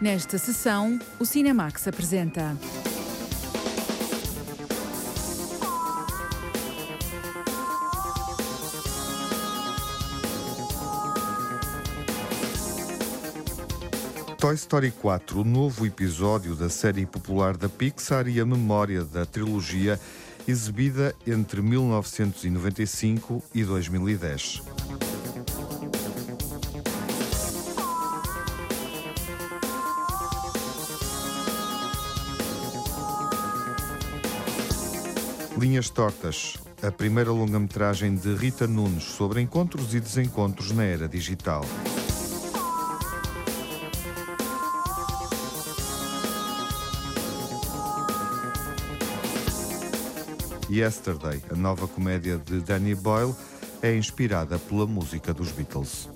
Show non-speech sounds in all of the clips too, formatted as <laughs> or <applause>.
Nesta sessão, o Cinemax apresenta. Toy Story 4, o novo episódio da série popular da Pixar e a memória da trilogia exibida entre 1995 e 2010. Linhas Tortas, a primeira longa-metragem de Rita Nunes sobre encontros e desencontros na era digital. Yesterday, a nova comédia de Danny Boyle, é inspirada pela música dos Beatles.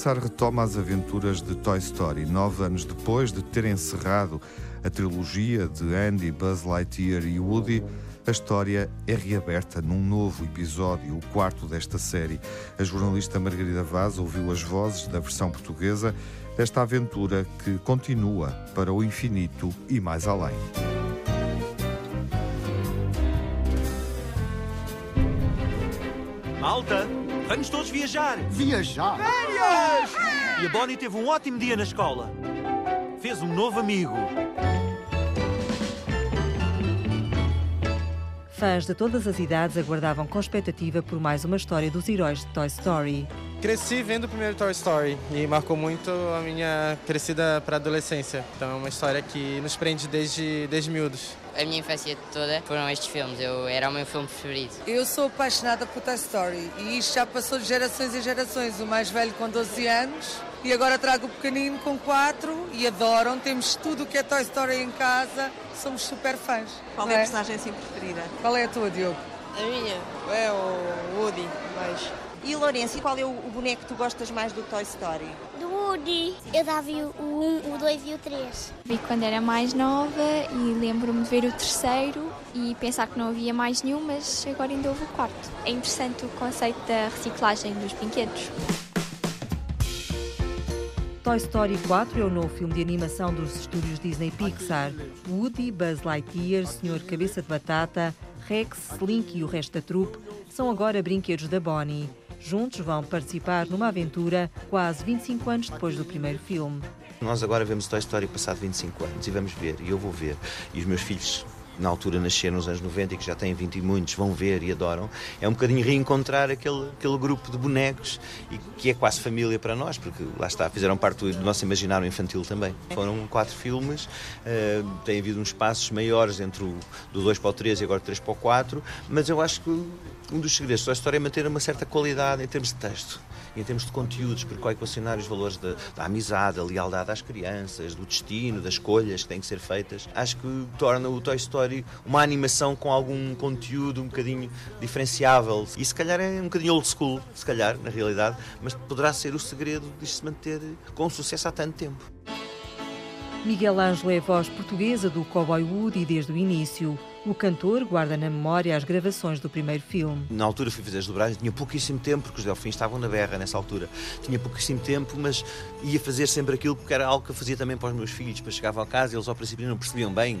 Pixar retoma as aventuras de Toy Story, nove anos depois de ter encerrado a trilogia de Andy, Buzz Lightyear e Woody. A história é reaberta num novo episódio, o quarto desta série. A jornalista Margarida Vaz ouviu as vozes da versão portuguesa desta aventura que continua para o infinito e mais além. Malta, vamos todos viajar! Viajar? Férias! E a Bonnie teve um ótimo dia na escola. Fez um novo amigo. Fãs de todas as idades aguardavam com expectativa por mais uma história dos heróis de Toy Story. Cresci vendo o primeiro Toy Story e marcou muito a minha crescida para a adolescência. Então é uma história que nos prende desde, desde miúdos. A minha infância toda foram estes filmes, eu, era o meu filme preferido. Eu sou apaixonada por Toy Story e isto já passou de gerações em gerações. O mais velho com 12 anos e agora trago o pequenino com 4 e adoram. Temos tudo o que é Toy Story em casa, somos super fãs. Qual é a personagem assim preferida? Qual é a tua, Diogo? A minha é o Woody, mais. E Lourenço, qual é o boneco que tu gostas mais do Toy Story? Do Woody. Eu dava o 1, o 2 e o 3. Vi quando era mais nova e lembro-me de ver o terceiro e pensar que não havia mais nenhum, mas agora ainda houve o quarto. É interessante o conceito da reciclagem dos brinquedos. Toy Story 4 é o novo filme de animação dos estúdios Disney Pixar. Woody, Buzz Lightyear, Sr. Cabeça de Batata, Rex, Slink e o resto da trupe são agora brinquedos da Bonnie. Juntos vão participar numa aventura quase 25 anos depois do primeiro filme. Nós agora vemos Toy Story passado 25 anos e vamos ver, e eu vou ver, e os meus filhos na altura nasceram nos anos 90 e que já têm 20 e muitos, vão ver e adoram, é um bocadinho reencontrar aquele, aquele grupo de bonecos e que é quase família para nós, porque lá está, fizeram parte do nosso imaginário infantil também. Foram quatro filmes, uh, tem havido uns passos maiores entre o do 2 para o 3 e agora 3 para o 4, mas eu acho que um dos segredos da história é manter uma certa qualidade em termos de texto em termos de conteúdos, porque vai equacionar os valores da, da, amizade, da lealdade às crianças, do destino, das escolhas que têm que ser feitas. Acho que torna o Toy Story uma animação com algum conteúdo um bocadinho diferenciável. E se calhar é um bocadinho old school, se calhar, na realidade, mas poderá ser o segredo de se manter com sucesso há tanto tempo. Miguel Ângelo é a voz portuguesa do Cowboy Woody desde o início. O cantor guarda na memória as gravações do primeiro filme. Na altura fui fazer as dobragens, tinha pouquíssimo tempo, porque os delfins estavam na berra nessa altura. Tinha pouquíssimo tempo, mas ia fazer sempre aquilo porque era algo que eu fazia também para os meus filhos. Para chegavam a casa e eles ao princípio não percebiam bem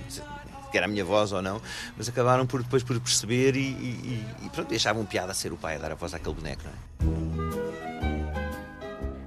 que era a minha voz ou não, mas acabaram por depois por perceber e, e, e pronto, achavam piada ser o pai a dar a voz àquele boneco, não é?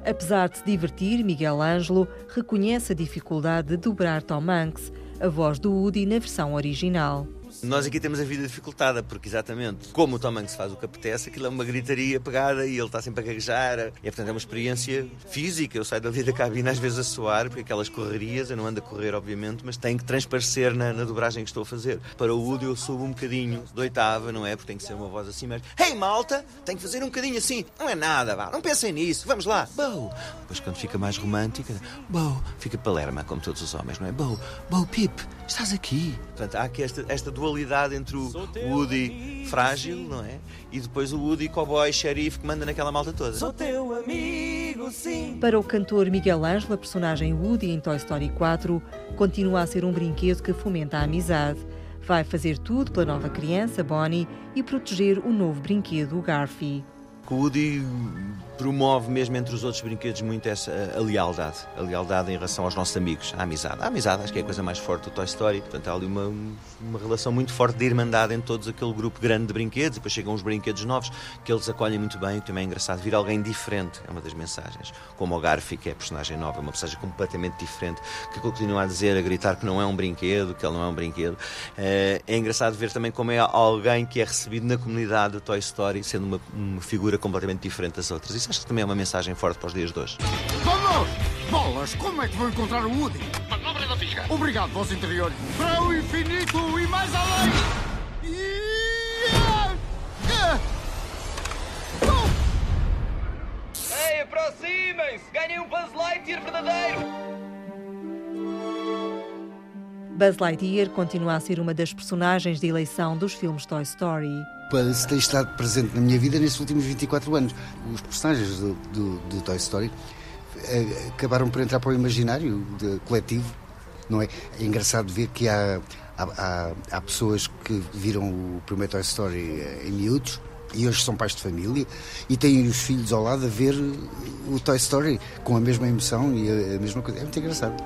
Apesar de se divertir, Miguel Ângelo reconhece a dificuldade de dobrar Tom Hanks, a voz do Woody na versão original. Nós aqui temos a vida dificultada, porque exatamente como o Tom Hanks faz o que apetece, aquilo é uma gritaria pegada e ele está sempre a gaguejar. E, portanto, é uma experiência física. Eu saio dali da cabine às vezes a suar, porque aquelas correrias, eu não ando a correr, obviamente, mas tenho que transparecer na, na dobragem que estou a fazer. Para o Woody eu subo um bocadinho de oitava, não é? Porque tem que ser uma voz assim, mas Hey malta, tem que fazer um bocadinho assim. Não é nada, vá, não pensem nisso, vamos lá. Bow. Depois quando fica mais romântica, bow, fica palerma, como todos os homens, não é? Bow, bow, pip estás aqui. Portanto, há aqui esta, esta dualidade entre o Woody frágil, não é? E depois o Woody cowboy, xerife, que manda naquela malta toda. Sou teu amigo, sim. Para o cantor Miguel Ângelo, a personagem Woody em Toy Story 4 continua a ser um brinquedo que fomenta a amizade. Vai fazer tudo pela nova criança, Bonnie, e proteger o novo brinquedo, o Garfy. O Woody promove mesmo entre os outros brinquedos muito essa a, lealdade, a lealdade em relação aos nossos amigos, a amizade. A amizade acho que é a coisa mais forte do Toy Story, portanto há ali uma, uma relação muito forte de irmandade entre todos aquele grupo grande de brinquedos, e depois chegam os brinquedos novos que eles acolhem muito bem, e também é engraçado vir alguém diferente, é uma das mensagens, como o Garfi, que é personagem nova, é uma personagem completamente diferente, que continua a dizer, a gritar que não é um brinquedo, que ele não é um brinquedo. Eh, é engraçado ver também como é alguém que é recebido na comunidade do Toy Story, sendo uma, uma figura completamente diferente das outras. Isso acho que também é uma mensagem forte para os dias de hoje. Vamos! Bolas, como é que vou encontrar o Woody? Manobra da fisga. Obrigado, vosso interior. Para o infinito e mais além! Ei, aproximem-se! Ganhem um Buzz Lightyear verdadeiro! Buzz Lightyear continua a ser uma das personagens de eleição dos filmes Toy Story. Buzz tem estado presente na minha vida nestes últimos 24 anos. Os personagens do, do, do Toy Story acabaram por entrar para o imaginário de, coletivo, não é? É engraçado ver que há, há, há, pessoas que viram o primeiro Toy Story eh, em miúdos e hoje são pais de família e têm os filhos ao lado a ver o Toy Story com a mesma emoção e a, a mesma coisa. É muito engraçado.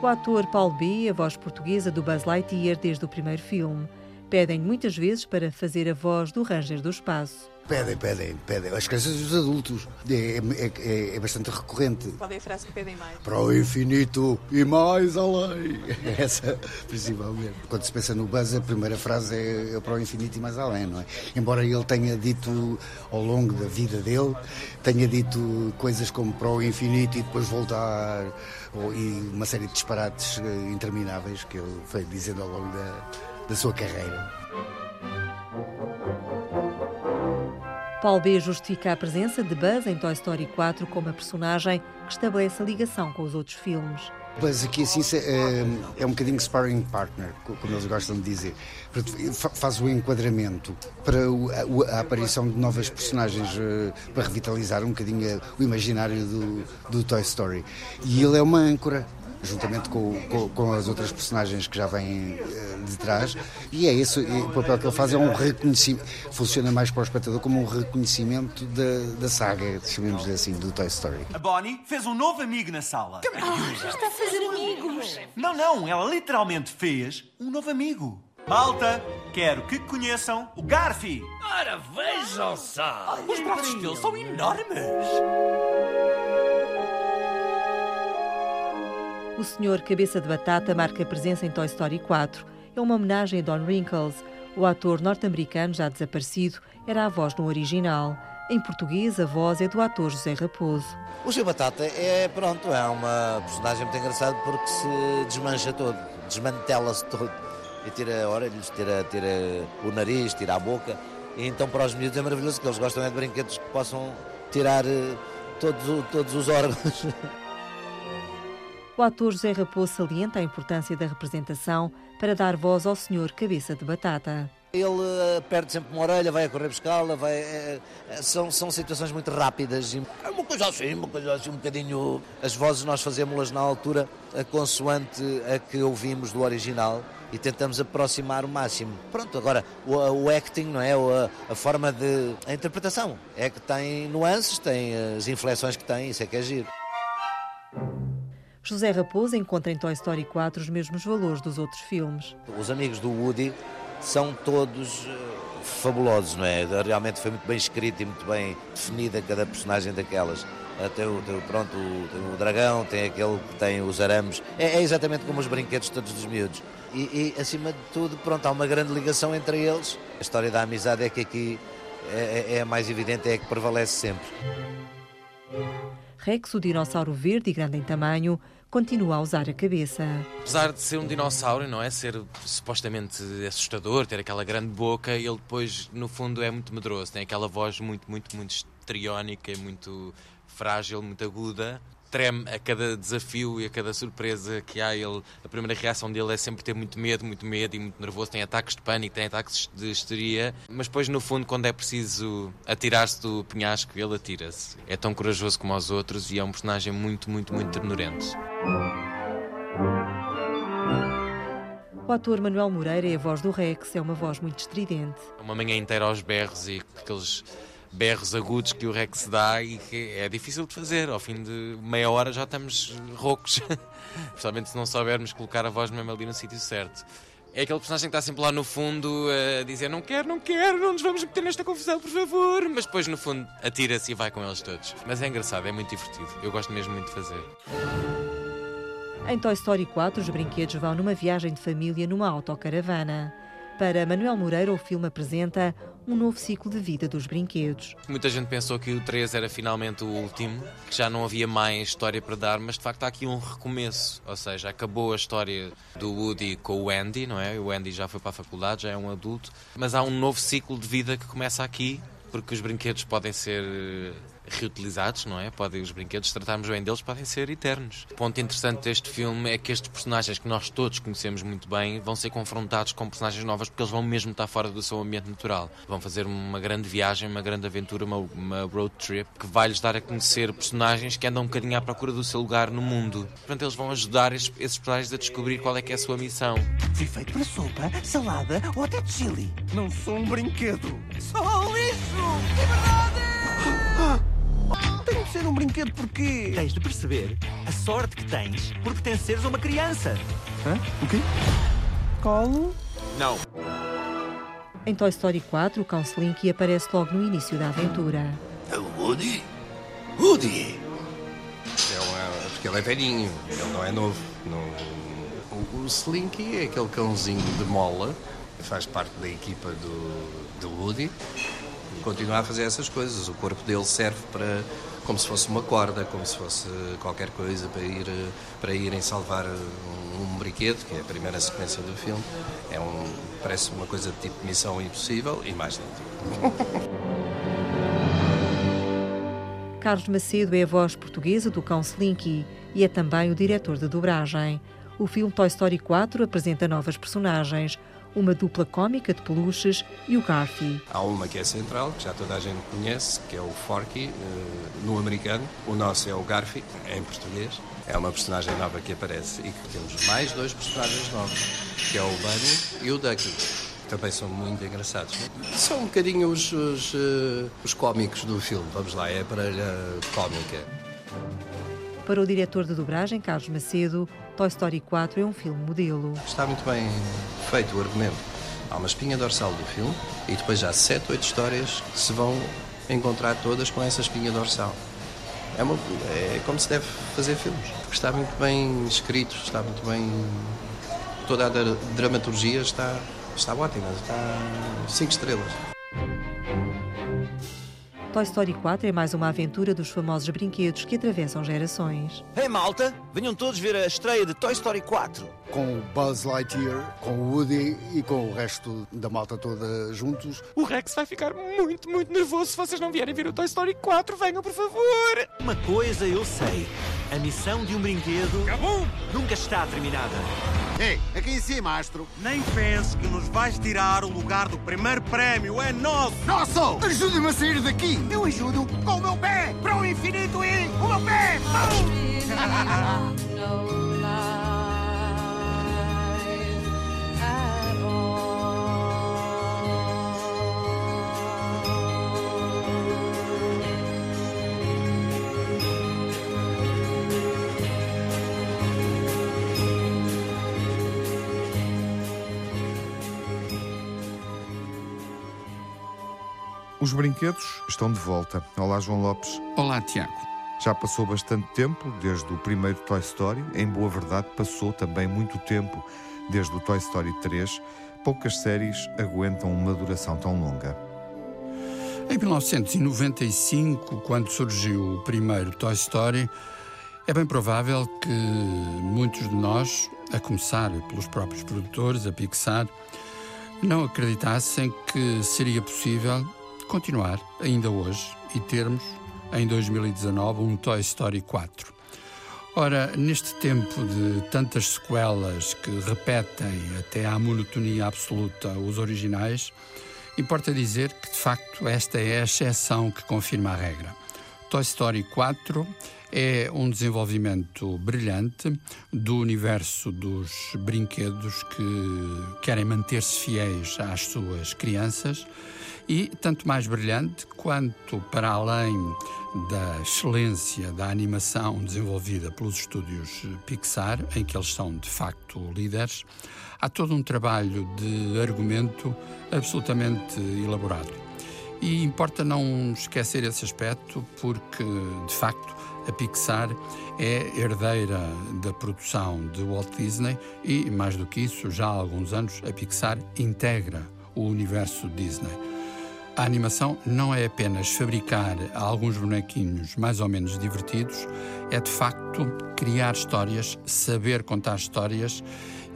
O ator Paul B, a voz portuguesa do Buzz Lightyear desde o primeiro filme. Pedem muitas vezes para fazer a voz do Ranger do Espaço. Pedem, pedem, pedem. As crianças e os adultos. É, é, é, é, bastante recorrente. Qual é a frase que pedem mais? Para o infinito e mais além. <laughs> Essa, principalmente. Quando se pensa no Buzz, a primeira frase é, é para o infinito e mais além, não é? Embora ele tenha dito ao longo da vida dele, tenha dito coisas como para o infinito e depois voltar e uma série de disparates eh, intermináveis que ele foi dizendo ao longo da, da sua carreira. Paul B justifica a presença de Buzz em Toy Story 4 como a personagem que estabelece a ligação com os outros filmes. Buzz aqui assim é, é um bocadinho sparring partner, como eles gostam de dizer. Faz o enquadramento para a, aparição de novas personagens eh, para revitalizar um bocadinho o imaginário do, do Toy Story. E ele é uma âncora juntamente com, com, com, as outras personagens que já vêm eh, de trás. E é isso, o papel que ele faz é um reconhecimento, funciona mais para o espectador como um reconhecimento da, da saga, chamemos-lhe assim, do Toy Story. A Bonnie fez um novo amigo na sala. Oh, já está a fazer amigos. Não, não, ela literalmente fez um novo amigo. Malta, quero que conheçam o Garfi. Ora, vejam só! Os braços dele são enormes. O Senhor Cabeça de Batata marca presença em Toy Story 4. É uma homenagem a Don Wrinkles. O ator norte-americano já desaparecido era a voz no original. Em português, a voz é do ator José Raposo. O Senhor Batata é, pronto, é uma personagem muito engraçada porque se desmancha todo, desmantela-se todo. E tira orelhas, tira, tira o nariz, tira a boca. E então para os miúdos é maravilhoso, que eles gostam é de brinquedos que possam tirar eh, todos, todos os órgãos. <laughs> O ator José Raposo salienta a importância da representação para dar voz ao senhor Cabeça de Batata. Ele uh, perde sempre uma orelha, vai a correr buscá-la, vai, uh, são, são situações muito rápidas. É uma coisa assim, uma coisa assim, um bocadinho. As vozes nós fazemos-las na altura, a consoante a que ouvimos do original e tentamos aproximar o máximo. Pronto, agora o, o acting, não é? A, a, forma de. a interpretação é que tem nuances, tem as inflexões que tem, isso é que é giro. José Raposo encontra em Toy Story 4 os mesmos valores dos outros filmes. Os amigos do Woody são todos uh, fabulosos, não é? Realmente foi muito bem escrito e muito bem definida cada personagem daquelas. Uh, tem, o, tem, pronto, o, o dragão, tem aquele que tem os arames. É, é exatamente como os brinquedos todos dos miúdos. E, e, acima de tudo, pronto, há uma grande ligação entre eles. A história da amizade é que aqui é, é, é a mais evidente, é a que prevalece sempre. Rex, o dinossauro verde e grande em tamanho, continua a usar a cabeça. Apesar de ser um dinossauro, não é? Ser supostamente assustador, ter aquela grande boca, ele depois, no fundo, é muito medroso. Tem aquela voz muito, muito, muito histriónica, muito frágil, muito aguda. Treme a cada desafio e a cada surpresa que há. Ele, a primeira reação dele é sempre ter muito medo, muito medo e muito nervoso. Tem ataques de pânico, tem ataques de histeria. Mas depois, no fundo, quando é preciso atirar-se do penhasco, ele atira-se. É tão corajoso como os outros e é um personagem muito, muito, muito ternurento. O ator Manuel Moreira é a voz do Rex, é uma voz muito estridente. Uma manhã inteira aos berros e aqueles berros agudos que o Rex dá e que é difícil de fazer. Ao fim de meia hora já estamos roucos, <laughs> especialmente se não soubermos colocar a voz mesmo ali no sítio certo. É aquele personagem que está sempre lá no fundo a dizer não quero, não quero, não nos vamos meter nesta confusão, por favor. Mas depois, no fundo, atira-se e vai com eles todos. Mas é engraçado, é muito divertido. Eu gosto mesmo muito de fazer. Em Toy Story 4, os brinquedos vão numa viagem de família numa autocaravana. Para Manuel Moreira, o filme apresenta um novo ciclo de vida dos brinquedos. Muita gente pensou que o 3 era finalmente o último, que já não havia mais história para dar, mas de facto há aqui um recomeço. Ou seja, acabou a história do Woody com o Andy, não é? O Andy já foi para a faculdade, já é um adulto, mas há um novo ciclo de vida que começa aqui, porque os brinquedos podem ser reutilizados, não é? Podem, os brinquedos, se tratarmos bem deles, podem ser eternos. O ponto interessante deste filme é que estes personagens que nós todos conhecemos muito bem vão ser confrontados com personagens novas porque eles vão mesmo estar fora do seu ambiente natural. Vão fazer uma grande viagem, uma grande aventura, uma, uma road trip que vai-lhes dar a conhecer personagens que andam um bocadinho à procura do seu lugar no mundo. Portanto, eles vão ajudar esses, esses personagens a descobrir qual é que é a sua missão. Fui feito para sopa, salada ou até chili. Não sou um brinquedo. Sou lixo! Liberdade! Tenho de ser um brinquedo porquê? Tens de perceber a sorte que tens por pertenceres a uma criança. Hã? O quê? Colo? Não. Em Toy Story 4, o cão Slinky aparece logo no início da aventura. É o Woody? Woody! É uma, porque ele é velhinho, ele não é novo. Não, o, o Slinky é aquele cãozinho de mola, faz parte da equipa do, do Woody continua a fazer essas coisas. O corpo dele serve para como se fosse uma corda, como se fosse qualquer coisa para ir para irem salvar um, um brinquedo, que é a primeira sequência do filme. É um parece uma coisa de tipo Missão Impossível e mais dentro. <laughs> Carlos Macedo é a voz portuguesa do cão Slinky e é também o diretor de dobragem. O filme Toy Story 4 apresenta novas personagens, uma dupla cómica de peluches e o Garfi. Há uma que é central, que já toda a gente conhece, que é o Forky, no americano. O nosso é o Garfi, em português. É uma personagem nova que aparece e que temos mais dois personagens novos, que é o Bunny e o Ducky. Também são muito engraçados. São um bocadinho os, os, uh, os cómicos do filme. Vamos lá, é a parelha cómica. Para o diretor de dobragem, Carlos Macedo, Toy Story 4 é um filme modelo. Está muito bem feito o argumento. Há uma espinha dorsal do filme e depois há sete, oito histórias que se vão encontrar todas com essa espinha dorsal. É, uma, é como se deve fazer filmes. Está muito bem escrito, está muito bem. Toda a dramaturgia está, está ótima, está cinco estrelas. Toy Story 4 é mais uma aventura dos famosos brinquedos que atravessam gerações. Hey malta, venham todos ver a estreia de Toy Story 4. Com o Buzz Lightyear, com o Woody e com o resto da malta toda juntos. O Rex vai ficar muito, muito nervoso se vocês não vierem ver o Toy Story 4. Venham, por favor. Uma coisa eu sei: a missão de um brinquedo Cabum! nunca está terminada. Ei, aqui em cima, Astro. Nem penses que nos vais tirar o lugar do primeiro prémio. É nosso! Nosso! Ajude-me a sair daqui! Eu ajudo com o meu pé! Para o infinito e o meu pé! <laughs> Os brinquedos estão de volta. Olá, João Lopes. Olá, Tiago. Já passou bastante tempo desde o primeiro Toy Story. Em boa verdade, passou também muito tempo desde o Toy Story 3. Poucas séries aguentam uma duração tão longa. Em 1995, quando surgiu o primeiro Toy Story, é bem provável que muitos de nós, a começar pelos próprios produtores, a Pixar, não acreditassem que seria possível continuar ainda hoje e termos em 2019 um Toy Story 4. Ora, neste tempo de tantas sequelas que repetem até à monotonia absoluta os originais, importa dizer que de facto esta é a exceção que confirma a regra. Toy Story 4 é um desenvolvimento brilhante do universo dos brinquedos que querem manter-se fiéis às suas crianças e tanto mais brilhante quanto para além da excelência da animação desenvolvida pelos estúdios Pixar, em que eles são de facto líderes, há todo um trabalho de argumento absolutamente elaborado. E importa não esquecer esse aspecto, porque de facto a Pixar é herdeira da produção de Walt Disney e, mais do que isso, já há alguns anos a Pixar integra o universo Disney. A animação não é apenas fabricar alguns bonequinhos mais ou menos divertidos, é de facto criar histórias, saber contar histórias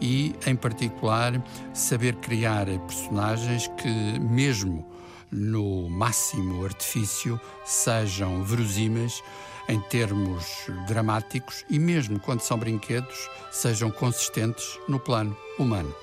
e, em particular, saber criar personagens que, mesmo no máximo artifício, sejam verosímeis em termos dramáticos e, mesmo quando são brinquedos, sejam consistentes no plano humano.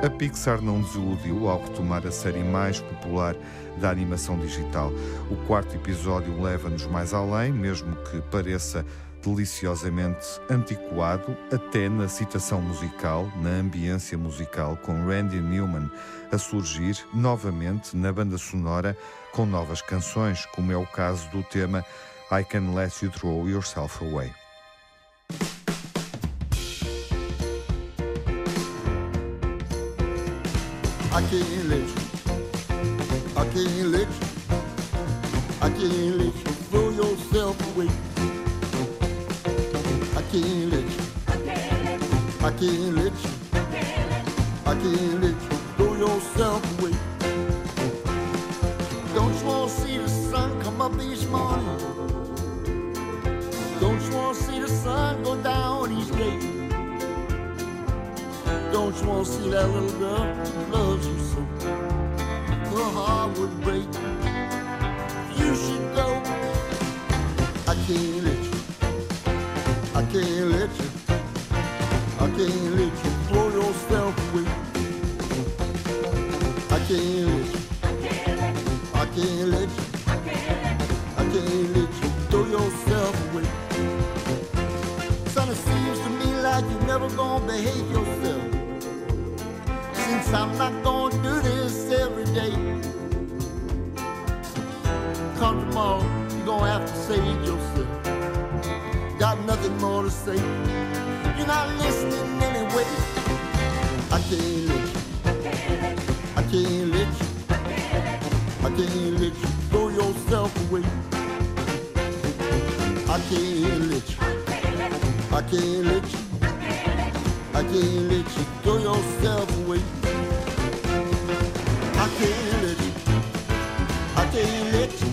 A Pixar não desiludiu ao retomar a série mais popular da animação digital. O quarto episódio leva-nos mais além, mesmo que pareça deliciosamente antiquado, até na citação musical, na ambiência musical, com Randy Newman a surgir novamente na banda sonora com novas canções, como é o caso do tema I Can Let You Throw Yourself Away. I can't let you. I can't let you. I can't let you throw yourself away. I can't let you. I can't let you. I can't let you throw yourself away. Don't you want to see the sun come up each morning? Want to see that little girl who loves you so? Her heart would break. You should go. I can't let you. I can't let you. I can't let you throw yourself away. I can't let you. I can't let you. I can't let you throw yourself away. Son, it seems to me like you're never gonna behave yourself. Since I'm not gonna do this every day. Come tomorrow, you're gonna have to save yourself. Got nothing more to say. You're not listening anyway. I can't let you. I can't let you. I can't let you throw yourself away. I can't let you. I can't let you. I can't let you throw yourself away. Can't let you.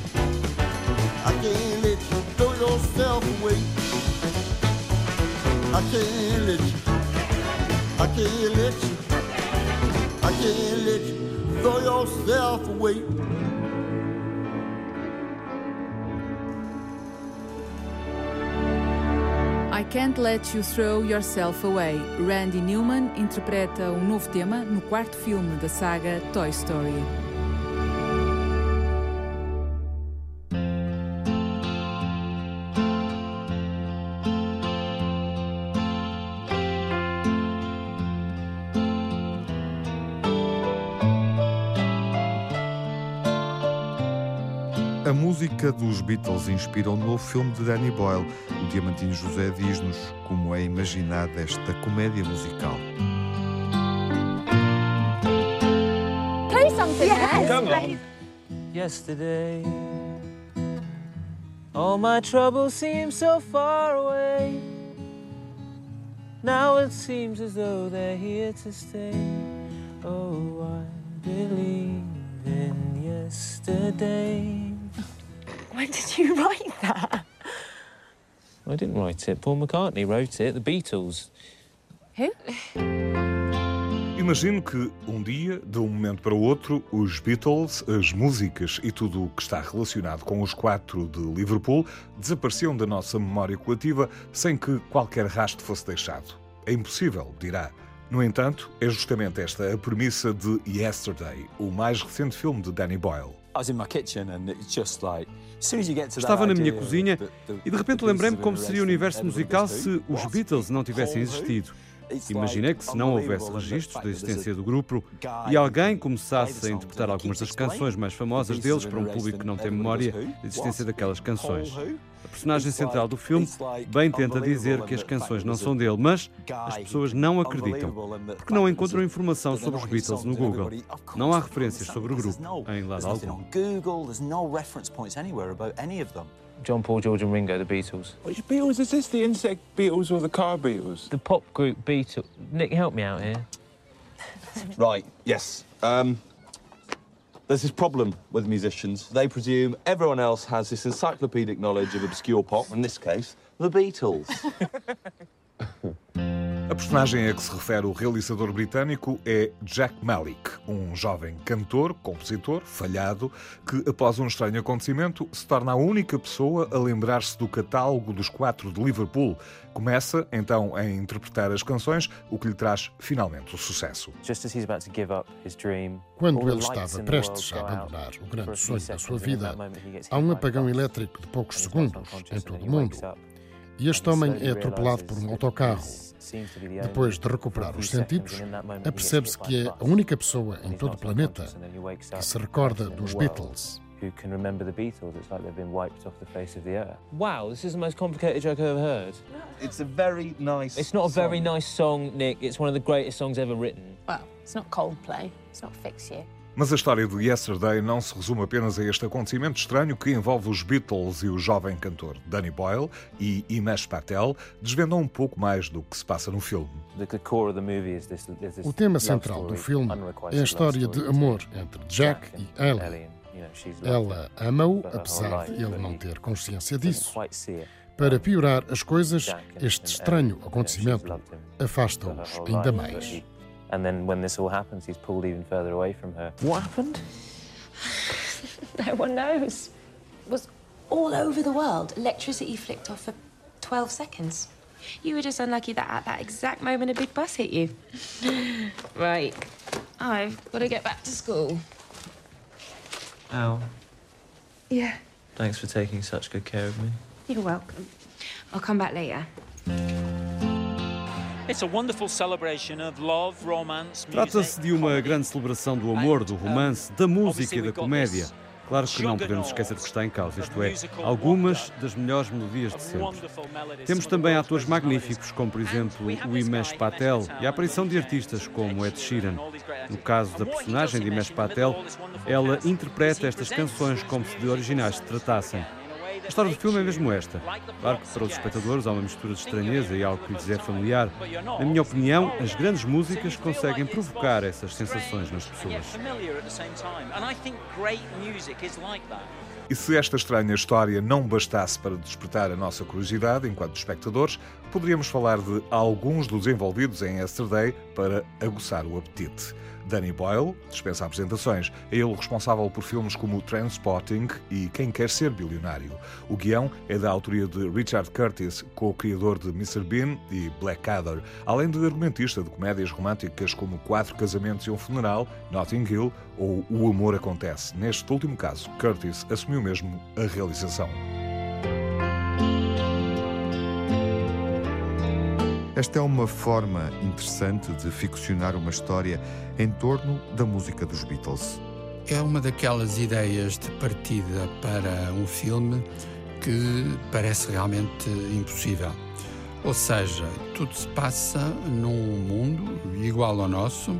I can't let you throw yourself away. I can't let you. I can't let you. I can't let you throw yourself away. I Can't Let You Throw Yourself Away. Randy Newman interpreta um novo tema no quarto filme da saga Toy Story. Música dos Beatles inspira o novo filme de Danny Boyle. O Diamantino José diz-nos como é imaginada esta comédia musical. Play something. Yes. Come on. Yesterday, all my troubles seem so far away. Now it seems as though they're here to stay. Oh, I believe in yesterday. When did you <laughs> write that? I didn't write it. Paul McCartney wrote it. The Beatles. Who? Imagino que um dia, de um momento para o outro, os Beatles, as músicas e tudo o que está relacionado com os quatro de Liverpool desapareciam da nossa memória coletiva sem que qualquer rastro fosse deixado. É impossível, dirá. No entanto, é justamente esta a premissa de Yesterday, o mais recente filme de Danny Boyle. Estava na minha cozinha e de repente lembrei-me como seria o universo musical se os Beatles não tivessem existido. Imaginei que se não houvesse registros da existência do grupo e alguém começasse a interpretar algumas das canções mais famosas deles para um público que não tem memória da existência daquelas canções. A personagem central do filme bem tenta dizer que as canções não são dele, mas as pessoas não acreditam, porque não encontram informação sobre os Beatles no Google. Não há referências sobre o grupo em lado algum. John Paul, George, and Ringo, the Beatles. Which Beatles is this? The insect Beatles or the car Beatles? The pop group Beatles. Nick, help me out here. right, yes. Um, there's this problem with musicians. They presume everyone else has this encyclopedic knowledge of obscure pop, in this case, the Beatles. <laughs> A personagem a que se refere o realizador britânico é Jack Malik, um jovem cantor, compositor, falhado, que após um estranho acontecimento se torna a única pessoa a lembrar-se do catálogo dos quatro de Liverpool. Começa então a interpretar as canções, o que lhe traz finalmente o sucesso. Quando ele estava prestes a abandonar o grande sonho da sua vida, há um apagão elétrico de poucos segundos em todo o mundo. E este homem é atropelado por um autocarro. Depois de recuperar os sentidos, apercebe-se que é a única pessoa em todo o planeta que se recorda dos Beatles. Who can remember the Beatles? It's like they've been wiped off the face of the earth. Wow, this is the most complicated joke I've ever heard. It's a very nice. It's not a very nice song, Nick. It's one of the greatest songs ever written. Well, it's not Coldplay. It's not Fix You. Mas a história de Yesterday não se resume apenas a este acontecimento estranho que envolve os Beatles e o jovem cantor Danny Boyle e Imesh Patel desvendam um pouco mais do que se passa no filme. O tema central do filme é a história de amor entre Jack e Ellie. Ela ama-o, apesar de ele não ter consciência disso. Para piorar as coisas, este estranho acontecimento afasta-os ainda mais. And then when this all happens, he's pulled even further away from her. What happened? <sighs> no one knows. It was all over the world. Electricity flicked off for 12 seconds. You were just unlucky that at that exact moment a big bus hit you. <sighs> right. I've got to get back to school. Al, Yeah. thanks for taking such good care of me. You're welcome. I'll come back later. Trata-se de uma grande celebração do amor, do romance, da música e da comédia. Claro que não podemos esquecer do que está em causa, isto é, algumas das melhores melodias de sempre. Temos também atores magníficos, como por exemplo o Imesh Patel, e a aparição de artistas como Ed Sheeran. No caso da personagem de Imesh Patel, ela interpreta estas canções como se de originais se tratassem. A história do filme é mesmo esta. Claro que para os espectadores há uma mistura de estranheza e algo que lhes é familiar. Na minha opinião, as grandes músicas conseguem provocar essas sensações nas pessoas. E se esta estranha história não bastasse para despertar a nossa curiosidade enquanto espectadores, poderíamos falar de alguns dos envolvidos em Yesterday para aguçar o apetite. Danny Boyle, dispensa apresentações, é ele responsável por filmes como Transpotting e Quem Quer Ser Bilionário. O guião é da autoria de Richard Curtis, co-criador de Mr. Bean e Blackadder, além de argumentista de comédias românticas como Quatro Casamentos e um Funeral, Notting Hill ou O Amor Acontece. Neste último caso, Curtis assumiu mesmo a realização. Esta é uma forma interessante de ficcionar uma história em torno da música dos Beatles. É uma daquelas ideias de partida para um filme que parece realmente impossível. Ou seja, tudo se passa num mundo igual ao nosso,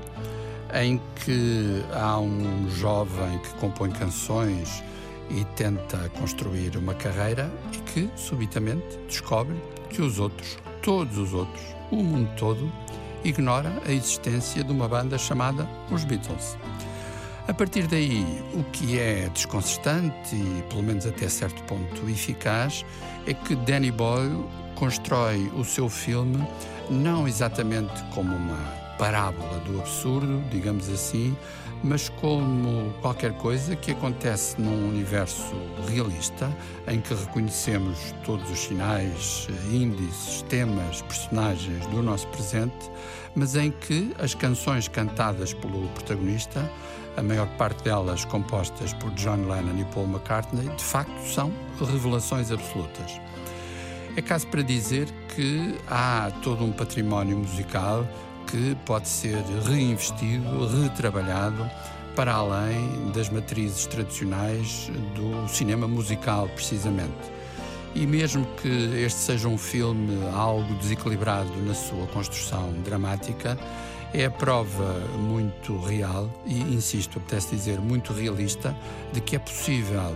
em que há um jovem que compõe canções e tenta construir uma carreira e que, subitamente, descobre que os outros, todos os outros, o mundo todo, ignora a existência de uma banda chamada os Beatles. A partir daí, o que é desconcertante e, pelo menos até certo ponto, eficaz, é que Danny Boyle constrói o seu filme não exatamente como uma parábola do absurdo, digamos assim, mas como qualquer coisa que acontece num universo realista, em que reconhecemos todos os sinais, índices, temas, personagens do nosso presente, mas em que as canções cantadas pelo protagonista, a maior parte delas compostas por John Lennon e Paul McCartney, de facto são revelações absolutas. É caso para dizer que há todo um património musical que pode ser reinvestido, retrabalhado para além das matrizes tradicionais do cinema musical, precisamente. E mesmo que este seja um filme algo desequilibrado na sua construção dramática, é a prova muito real e, insisto, apetece dizer, muito realista, de que é possível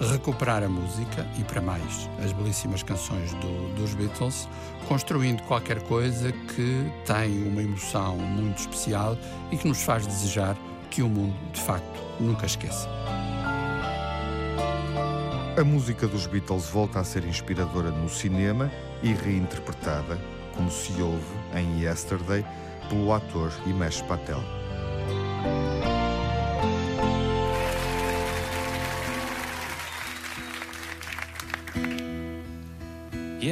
recuperar a música e, para mais, as belíssimas canções do, dos Beatles, construindo qualquer coisa que tem uma emoção muito especial e que nos faz desejar que o mundo, de facto, nunca esqueça. A música dos Beatles volta a ser inspiradora no cinema e reinterpretada, como se ouve em Yesterday, pelo ator Himesh Patel.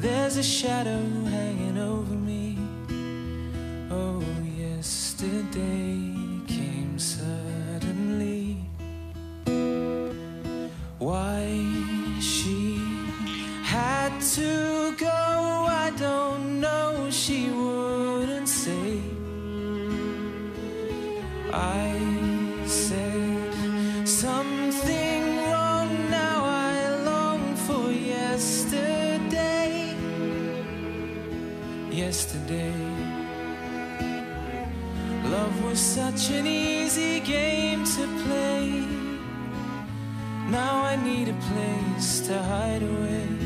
There's a shadow hanging over me. Oh, yesterday came suddenly. Why she had to go, I don't know. She Yesterday, love was such an easy game to play. Now I need a place to hide away.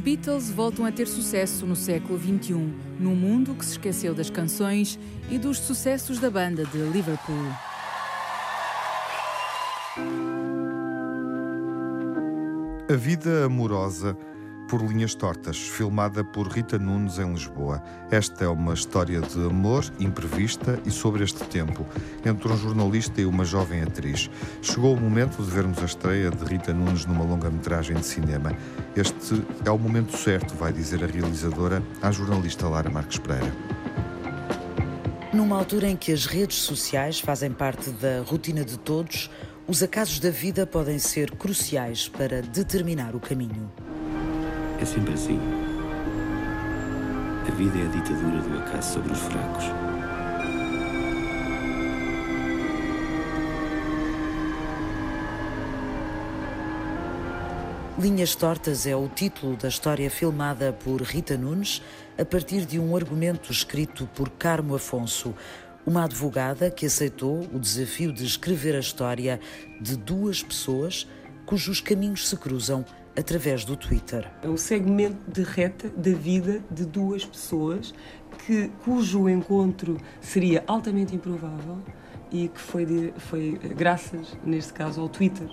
Os Beatles voltam a ter sucesso no século XXI, num mundo que se esqueceu das canções e dos sucessos da banda de Liverpool. A Vida Amorosa por Linhas Tortas, filmada por Rita Nunes em Lisboa. Esta é uma história de amor imprevista e sobre este tempo, entre um jornalista e uma jovem atriz. Chegou o momento de vermos a estreia de Rita Nunes numa longa-metragem de cinema. Este é o momento certo, vai dizer a realizadora à jornalista Lara Marques Pereira. Numa altura em que as redes sociais fazem parte da rotina de todos, os acasos da vida podem ser cruciais para determinar o caminho. É sempre assim. A vida é a ditadura do acaso sobre os fracos. Linhas Tortas é o título da história filmada por Rita Nunes a partir de um argumento escrito por Carmo Afonso, uma advogada que aceitou o desafio de escrever a história de duas pessoas cujos caminhos se cruzam através do Twitter. É o segmento de reta da vida de duas pessoas que, cujo encontro seria altamente improvável e que foi, de, foi graças, neste caso, ao Twitter,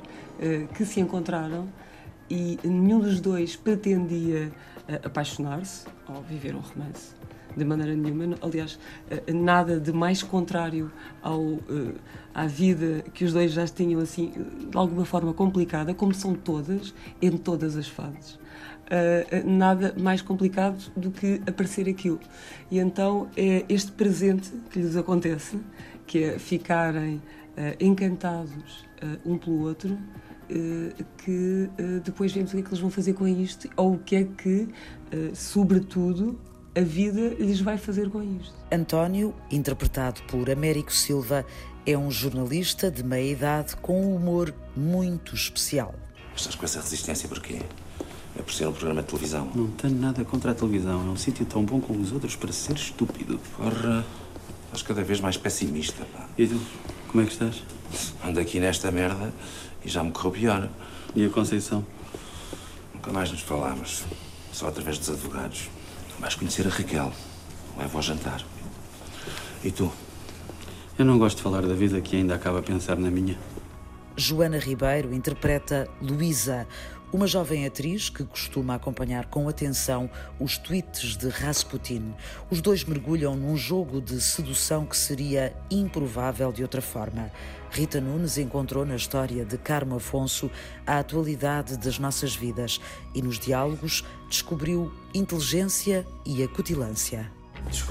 que se encontraram e nenhum dos dois pretendia apaixonar-se ou viver um romance. De maneira nenhuma. Aliás, nada de mais contrário ao, à vida que os dois já tinham, assim, de alguma forma complicada, como são todas, em todas as fases. Uh, nada mais complicado do que aparecer aquilo. E então é este presente que lhes acontece, que é ficarem uh, encantados uh, um pelo outro, que depois vemos o que é que eles vão fazer com isto, ou o que é que, sobretudo, a vida lhes vai fazer com isto. António, interpretado por Américo Silva, é um jornalista de meia idade com um humor muito especial. Estás com essa resistência porquê? É por ser um programa de televisão. Não tenho nada contra a televisão. É um sítio tão bom como os outros para ser estúpido. Porra, estás cada vez mais pessimista, pá. E tu? Como é que estás? Ando aqui nesta merda e já me correu pior. E a Conceição? Nunca mais nos falámos. Só através dos advogados. Vais conhecer a Raquel. Levo ao jantar. E tu? Eu não gosto de falar da vida que ainda acaba a pensar na minha. Joana Ribeiro interpreta Luísa, uma jovem atriz que costuma acompanhar com atenção os tweets de Rasputin. Os dois mergulham num jogo de sedução que seria improvável de outra forma. Rita Nunes encontrou na história de Carmo Afonso a atualidade das nossas vidas e nos diálogos descobriu inteligência e acutilância.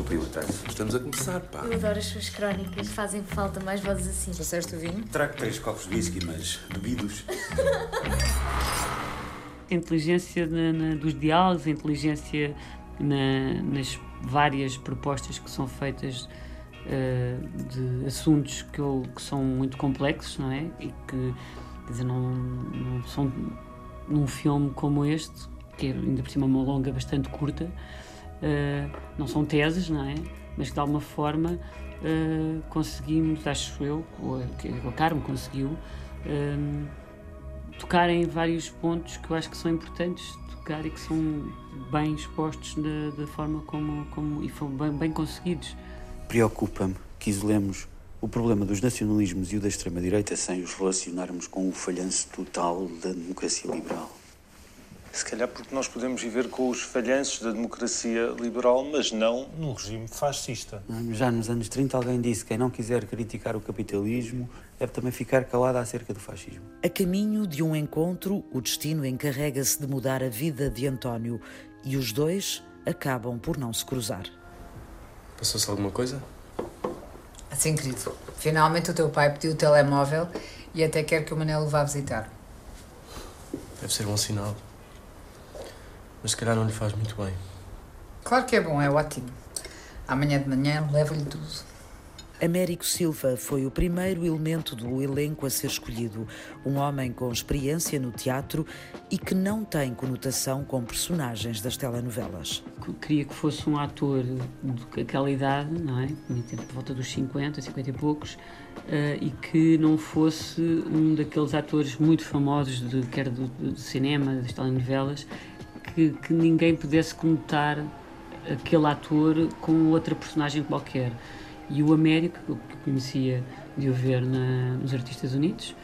Aí o atraso. Estamos a começar, pá. Eu adoro as suas crónicas, fazem falta mais vozes assim. Trouxeste o vinho? Trago três copos de whisky, mas bebidos. <laughs> A inteligência na, na, dos diálogos, a inteligência na, nas várias propostas que são feitas uh, de assuntos que, eu, que, são muito complexos, não é? E que, quer dizer, não, não são num filme como este, que é ainda por cima uma longa bastante curta, uh, não são teses, não é? Mas que de alguma forma uh, conseguimos, acho eu, ou a, Carmo conseguiu, tocar em vários pontos que eu acho que são importantes tocar e que são bem expostos da, da forma como, como e foram bem, bem conseguidos. Preocupa-me que isolemos o problema dos nacionalismos e o da extrema-direita sem os relacionarmos com o falhanço total da democracia liberal. Se calhar porque nós podemos viver com os falhanços da democracia liberal, mas não num regime fascista. Já nos anos 30 alguém disse que quem não quiser criticar o capitalismo deve também ficar calado acerca do fascismo. A caminho de um encontro, o destino encarrega-se de mudar a vida de António e os dois acabam por não se cruzar. Passou-se alguma coisa? Assim, querido, finalmente o teu pai pediu o telemóvel e até quer que o Manel o vá visitar. Deve ser um sinal. Mas se calhar não lhe faz muito bem. Claro que é bom, é ótimo. Amanhã de manhã levo-lhe tudo. Américo Silva foi o primeiro elemento do elenco a ser escolhido. Um homem com experiência no teatro e que não tem conotação com personagens das telenovelas. Queria que fosse um ator daquela idade, não é? Por volta dos 50, 50 e poucos, Uh, e que não fosse um daqueles atores muito famosos, de, quer do, do cinema, das telenovelas, que, que ninguém pudesse conotar aquele ator com outra personagem qualquer. E o Américo, que conhecia de o ver na, nos Artistas Unidos,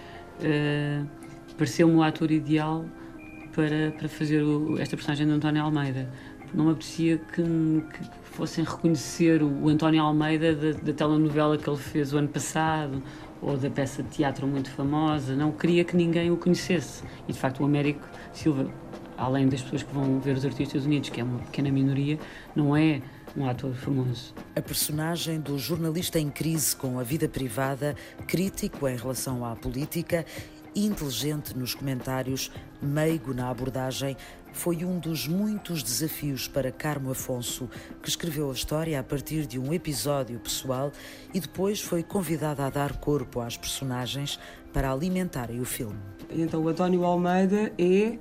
uh, pareceu-me o ator ideal para, para fazer o, esta personagem de António Almeida. Não me apetecia que, que fossem reconhecer o António Almeida da, da telenovela que ele fez o ano passado ou da peça de teatro muito famosa. Não queria que ninguém o conhecesse. E de facto, o Américo Silva além das pessoas que vão ver os Artistas Unidos, que é uma pequena minoria, não é um ator famoso. A personagem do jornalista em crise com a vida privada, crítico em relação à política, inteligente nos comentários, meigo na abordagem, foi um dos muitos desafios para Carmo Afonso, que escreveu a história a partir de um episódio pessoal e depois foi convidada a dar corpo às personagens para alimentarem o filme. Então, o António Almeida é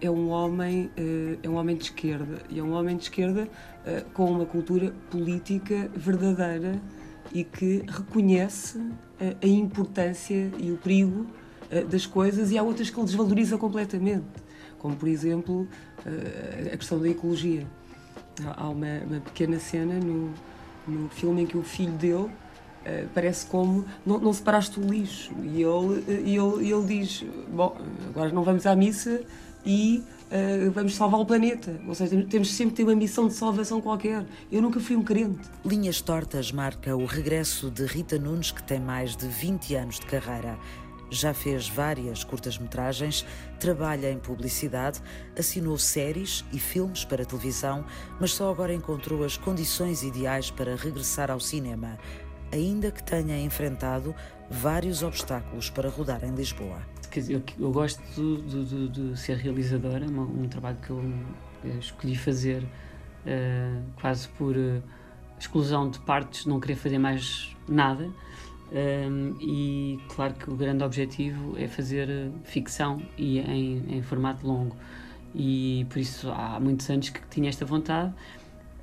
é um homem eh, é um homem de esquerda. E é um homem de esquerda eh, com uma cultura política verdadeira e que reconhece a importância e o perigo das coisas e há outras que ele desvaloriza completamente como por exemplo a questão da ecologia. Há uma, uma pequena cena no, no filme em que o filho dele Uh, parece como não, não separaste o lixo. E ele, ele, ele diz bom agora não vamos à missa e uh, vamos salvar o planeta. Ou seja, temos sempre ter uma missão de salvação qualquer. Eu nunca fui um crente. Linhas Tortas marca o regresso de Rita Nunes, que tem mais de 20 anos de carreira. Já fez várias curtas-metragens, trabalha em publicidade, assinou séries e filmes para televisão, mas só agora encontrou as condições ideais para regressar ao cinema, ainda que tenha enfrentado vários obstáculos para rodar em Lisboa. Eu, eu gosto de, de, de, ser realizadora, um, um trabalho que eu, eu escolhi fazer uh, quase por uh, exclusão de partes, não querer fazer mais nada. Um, e claro que o grande objetivo é fazer eh, ficção e em, em, formato longo. E por isso há muitos anos que tinha esta vontade.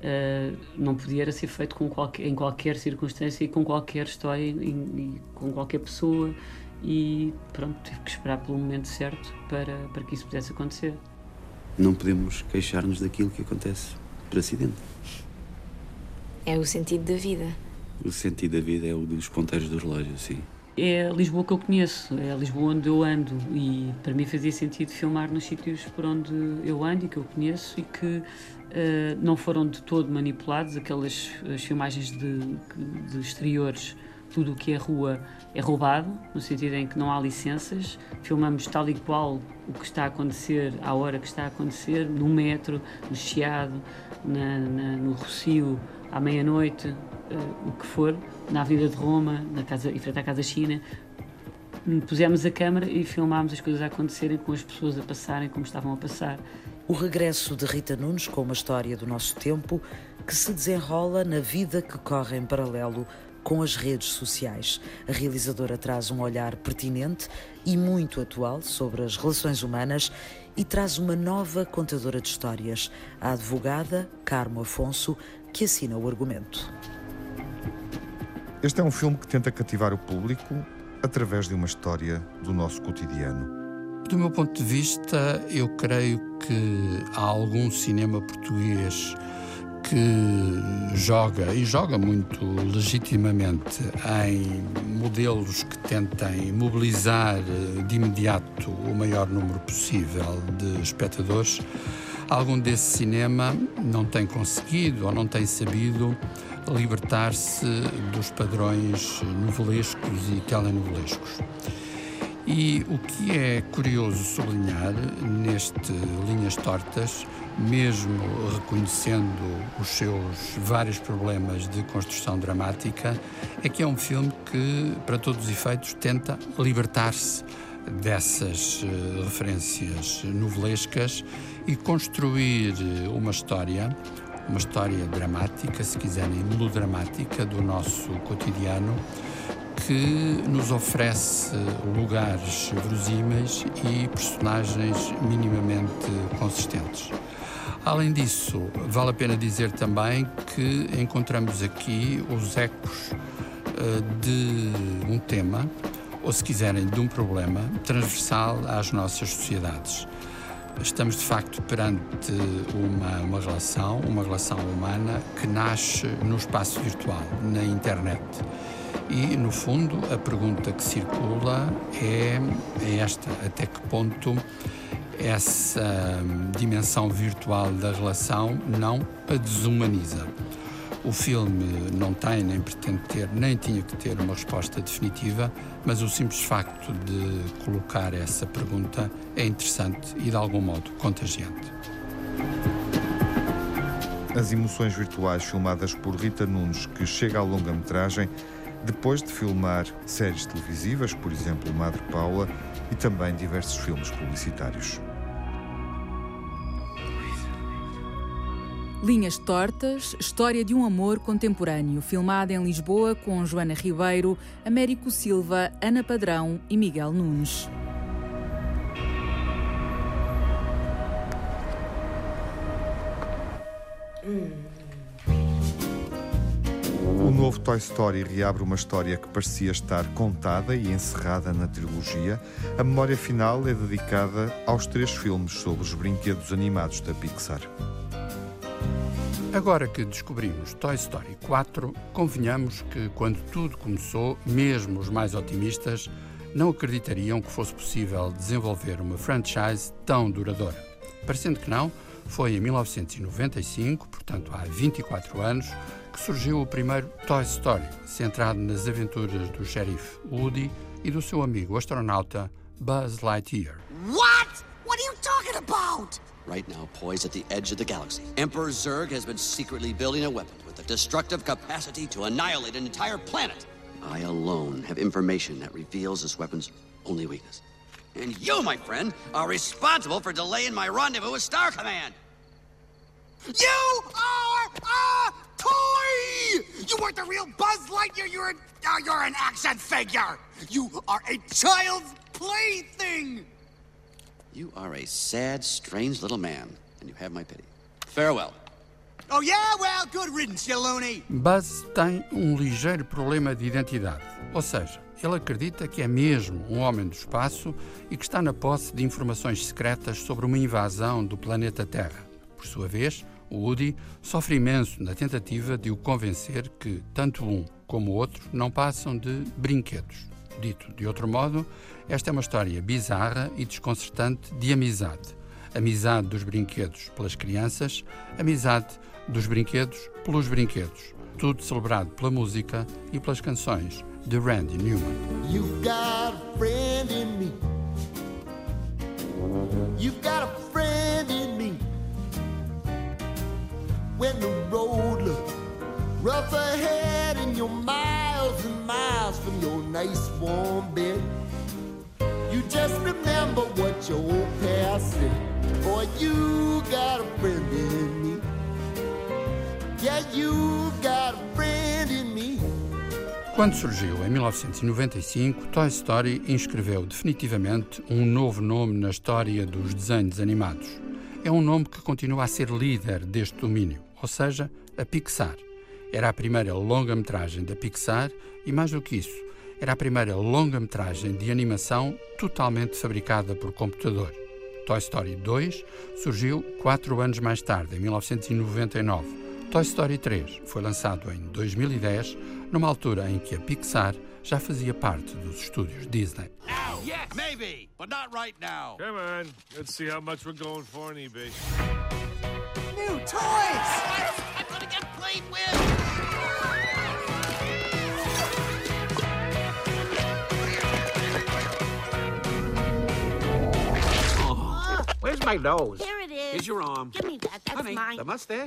Uh, não podia ser feito com qualquer, em qualquer circunstância e com qualquer história e, e, com qualquer pessoa. E pronto, tive que esperar pelo momento certo para, para que isso pudesse acontecer. Não podemos queixar-nos daquilo que acontece por acidente. É o sentido da vida. O sentido da vida é o dos ponteiros do relógio, sim. É a Lisboa que eu conheço, é a Lisboa onde eu ando e para mim fazia sentido filmar nos sítios por onde eu ando e que eu conheço e que uh, não foram de todo manipulados, aquelas as filmagens de, de exteriores, tudo o que é rua é roubado, no sentido em que não há licenças, filmamos tal e qual o que está a acontecer, à hora que está a acontecer, no metro, no Chiado, na, na, no Rocio, à meia-noite, uh, o que for, na Avenida de Roma, na casa, em frente à Casa China, pusemos a câmera e filmámos as coisas a acontecerem com as pessoas a passarem como estavam a passar. O regresso de Rita Nunes com uma história do nosso tempo que se desenrola na vida que corre em paralelo com as redes sociais. A realizadora traz um olhar pertinente e muito atual sobre as relações humanas e traz uma nova contadora de histórias, a advogada Carmo Afonso, que assina o argumento. Este é um filme que tenta cativar o público através de uma história do nosso cotidiano. Do meu ponto de vista, eu creio que há algum cinema português que joga e joga muito legitimamente em modelos que tentem mobilizar de imediato o maior número possível de espectadores. Algum desse cinema não tem conseguido ou não tem sabido libertar-se dos padrões novelescos e telenovelescos. E o que é curioso sublinhar neste Linhas Tortas, mesmo reconhecendo os seus vários problemas de construção dramática, é que é um filme que, para todos os efeitos, tenta libertar-se dessas uh, referências novelescas e construir uma história uma história dramática, se quiserem, melodramática do nosso cotidiano, que nos oferece lugares verosímeis e personagens minimamente consistentes. Além disso, vale a pena dizer também que encontramos aqui os ecos uh, de um tema, ou se quiserem, de um problema transversal às nossas sociedades. Estamos de facto perante uma, uma relação, uma relação humana que nasce no espaço virtual, na internet. E, no fundo, a pergunta que circula é, é esta: até que ponto essa dimensão virtual da relação não a desumaniza? O filme não tem, nem pretende ter, nem tinha que ter uma resposta definitiva, mas o simples facto de colocar essa pergunta é interessante e, de algum modo, contagiante. As emoções virtuais filmadas por Rita Nunes, que chega à longa-metragem depois de filmar séries televisivas, por exemplo, Madre Paula, e também diversos filmes publicitários. Linhas Tortas, história de um amor contemporâneo, filmada em Lisboa com Joana Ribeiro, Américo Silva, Ana Padrão e Miguel Nunes. Novo Toy Story reabre uma história que parecia estar contada e encerrada na trilogia. A memória final é dedicada aos três filmes sobre os brinquedos animados da Pixar. Agora que descobrimos Toy Story 4, convenhamos que quando tudo começou, mesmo os mais otimistas não acreditariam que fosse possível desenvolver uma franchise tão duradoura. Parecendo que não, foi em 1995, portanto há 24 anos, que surgiu o primeiro Toy Story, centrado nas aventuras do xerife Woody e do seu amigo astronauta Buzz Lightyear. What? What are you talking about? Right now, poised at the edge of the galaxy, Emperor Zurg has been secretly building a weapon with the destructive capacity to annihilate an entire planet. I alone have information that reveals this weapon's only weakness. And you, my friend, are responsible for delaying my rendezvous with Star Command. You are a toy! You weren't the real Buzz Lightyear. You're an, uh, you're an action figure. You are a child's plaything. You are a sad, strange little man, and you have my pity. Farewell. Oh yeah, well, good riddance, you loony. Buzz tem um ligeiro problema de identidade, ou seja, ele acredita que é mesmo um homem do espaço e que está na posse de informações secretas sobre uma invasão do planeta Terra. Por sua vez, o Woody sofre imenso na tentativa de o convencer que tanto um como o outro não passam de brinquedos. Dito de outro modo, esta é uma história bizarra e desconcertante de amizade. Amizade dos brinquedos pelas crianças, amizade dos brinquedos pelos brinquedos. Tudo celebrado pela música e pelas canções de Randy Newman. You've got a friend in me. You've got a friend in me. When the road looks rough ahead and you're miles and miles from your nice warm bed, you just remember what your old past said. Boy, you got a friend in me. Yeah, you got a friend in me. Quando surgiu em 1995, Toy Story inscreveu definitivamente um novo nome na história dos desenhos animados. É um nome que continua a ser líder deste domínio, ou seja, a Pixar. Era a primeira longa-metragem da Pixar e, mais do que isso, era a primeira longa-metragem de animação totalmente fabricada por computador. Toy Story 2 surgiu quatro anos mais tarde, em 1999. Toy Story 3 foi lançado em 2010, numa altura em que a Pixar já fazia parte dos estúdios Disney. Now, yes, maybe, but not right now. Come on, let's see how much we're going for on eBay. New toys! I'm gonna get played with! Where's my nose? Here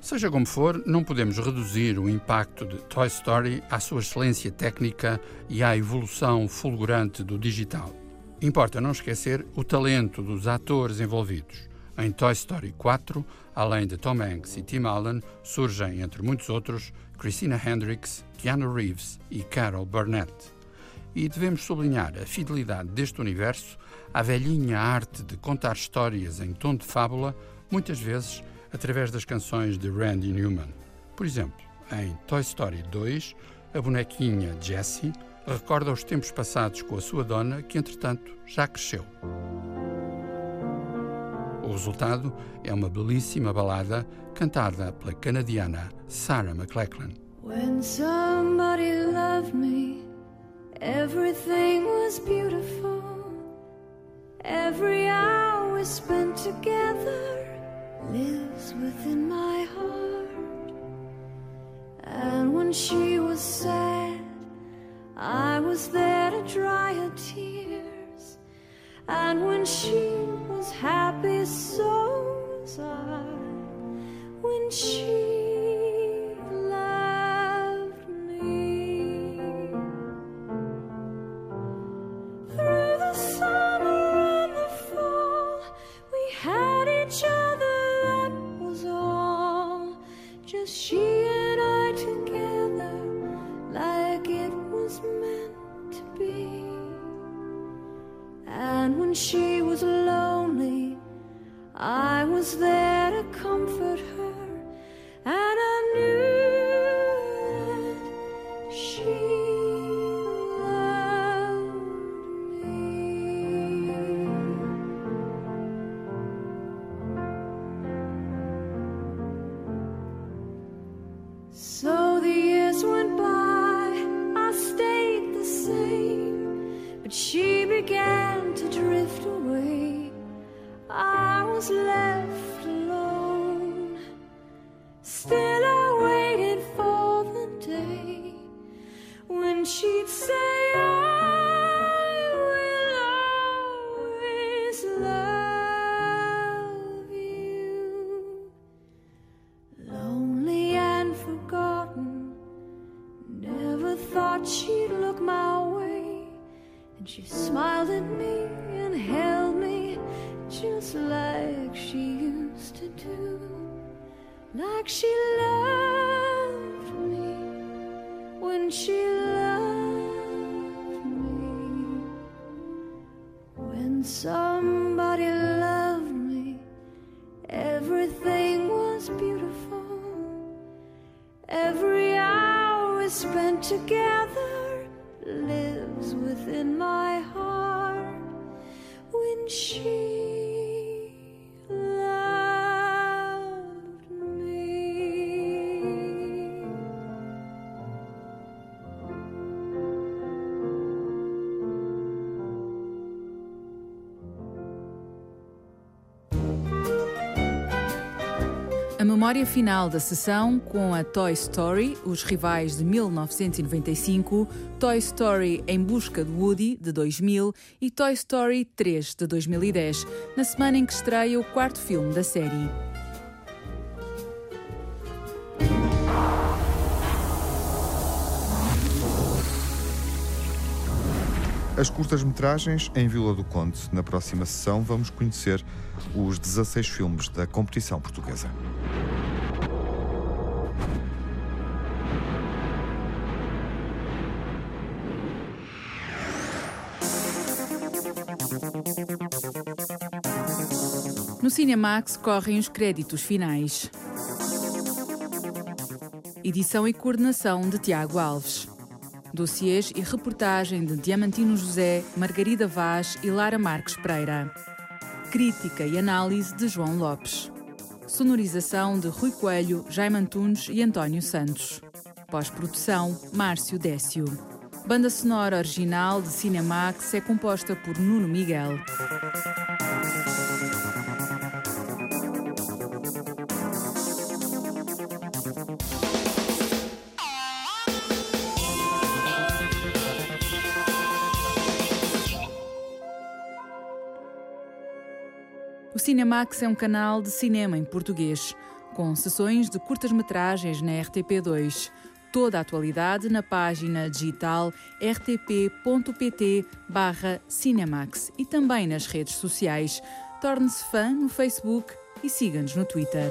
Seja como for, não podemos reduzir o impacto de Toy Story à sua excelência técnica e à evolução fulgurante do digital. Importa não esquecer o talento dos atores envolvidos. Em Toy Story 4, além de Tom Hanks e Tim Allen, surgem, entre muitos outros, Christina Hendricks, Keanu Reeves e Carol Burnett. E devemos sublinhar a fidelidade deste universo à velhinha arte de contar histórias em tom de fábula, muitas vezes através das canções de Randy Newman. Por exemplo, em Toy Story 2, a bonequinha Jessie recorda os tempos passados com a sua dona, que entretanto já cresceu. O resultado é uma belíssima balada cantada pela canadiana Sarah McLachlan. When somebody loved me, everything was beautiful. Every hour spent together lives within my heart. And when she was sad, I was there to dry her tears. And when she was happy, so was I. When she when she'd say memória final da sessão com a Toy Story, Os Rivais de 1995, Toy Story Em Busca de Woody, de 2000 e Toy Story 3, de 2010, na semana em que estreia o quarto filme da série. As curtas-metragens em Vila do Conde. Na próxima sessão vamos conhecer os 16 filmes da competição portuguesa. No Cinemax correm os créditos finais. Edição e coordenação de Tiago Alves. Dossiês e reportagem de Diamantino José, Margarida Vaz e Lara Marques Pereira. Crítica e análise de João Lopes. Sonorização de Rui Coelho, Jaime Antunes e António Santos. Pós-produção, Márcio Décio. Banda sonora original de Cinemax é composta por Nuno Miguel. Cinemax é um canal de cinema em português, com sessões de curtas-metragens na RTP2. Toda a atualidade na página digital rtp.pt/cinemax e também nas redes sociais. Torne-se fã no Facebook e siga-nos no Twitter.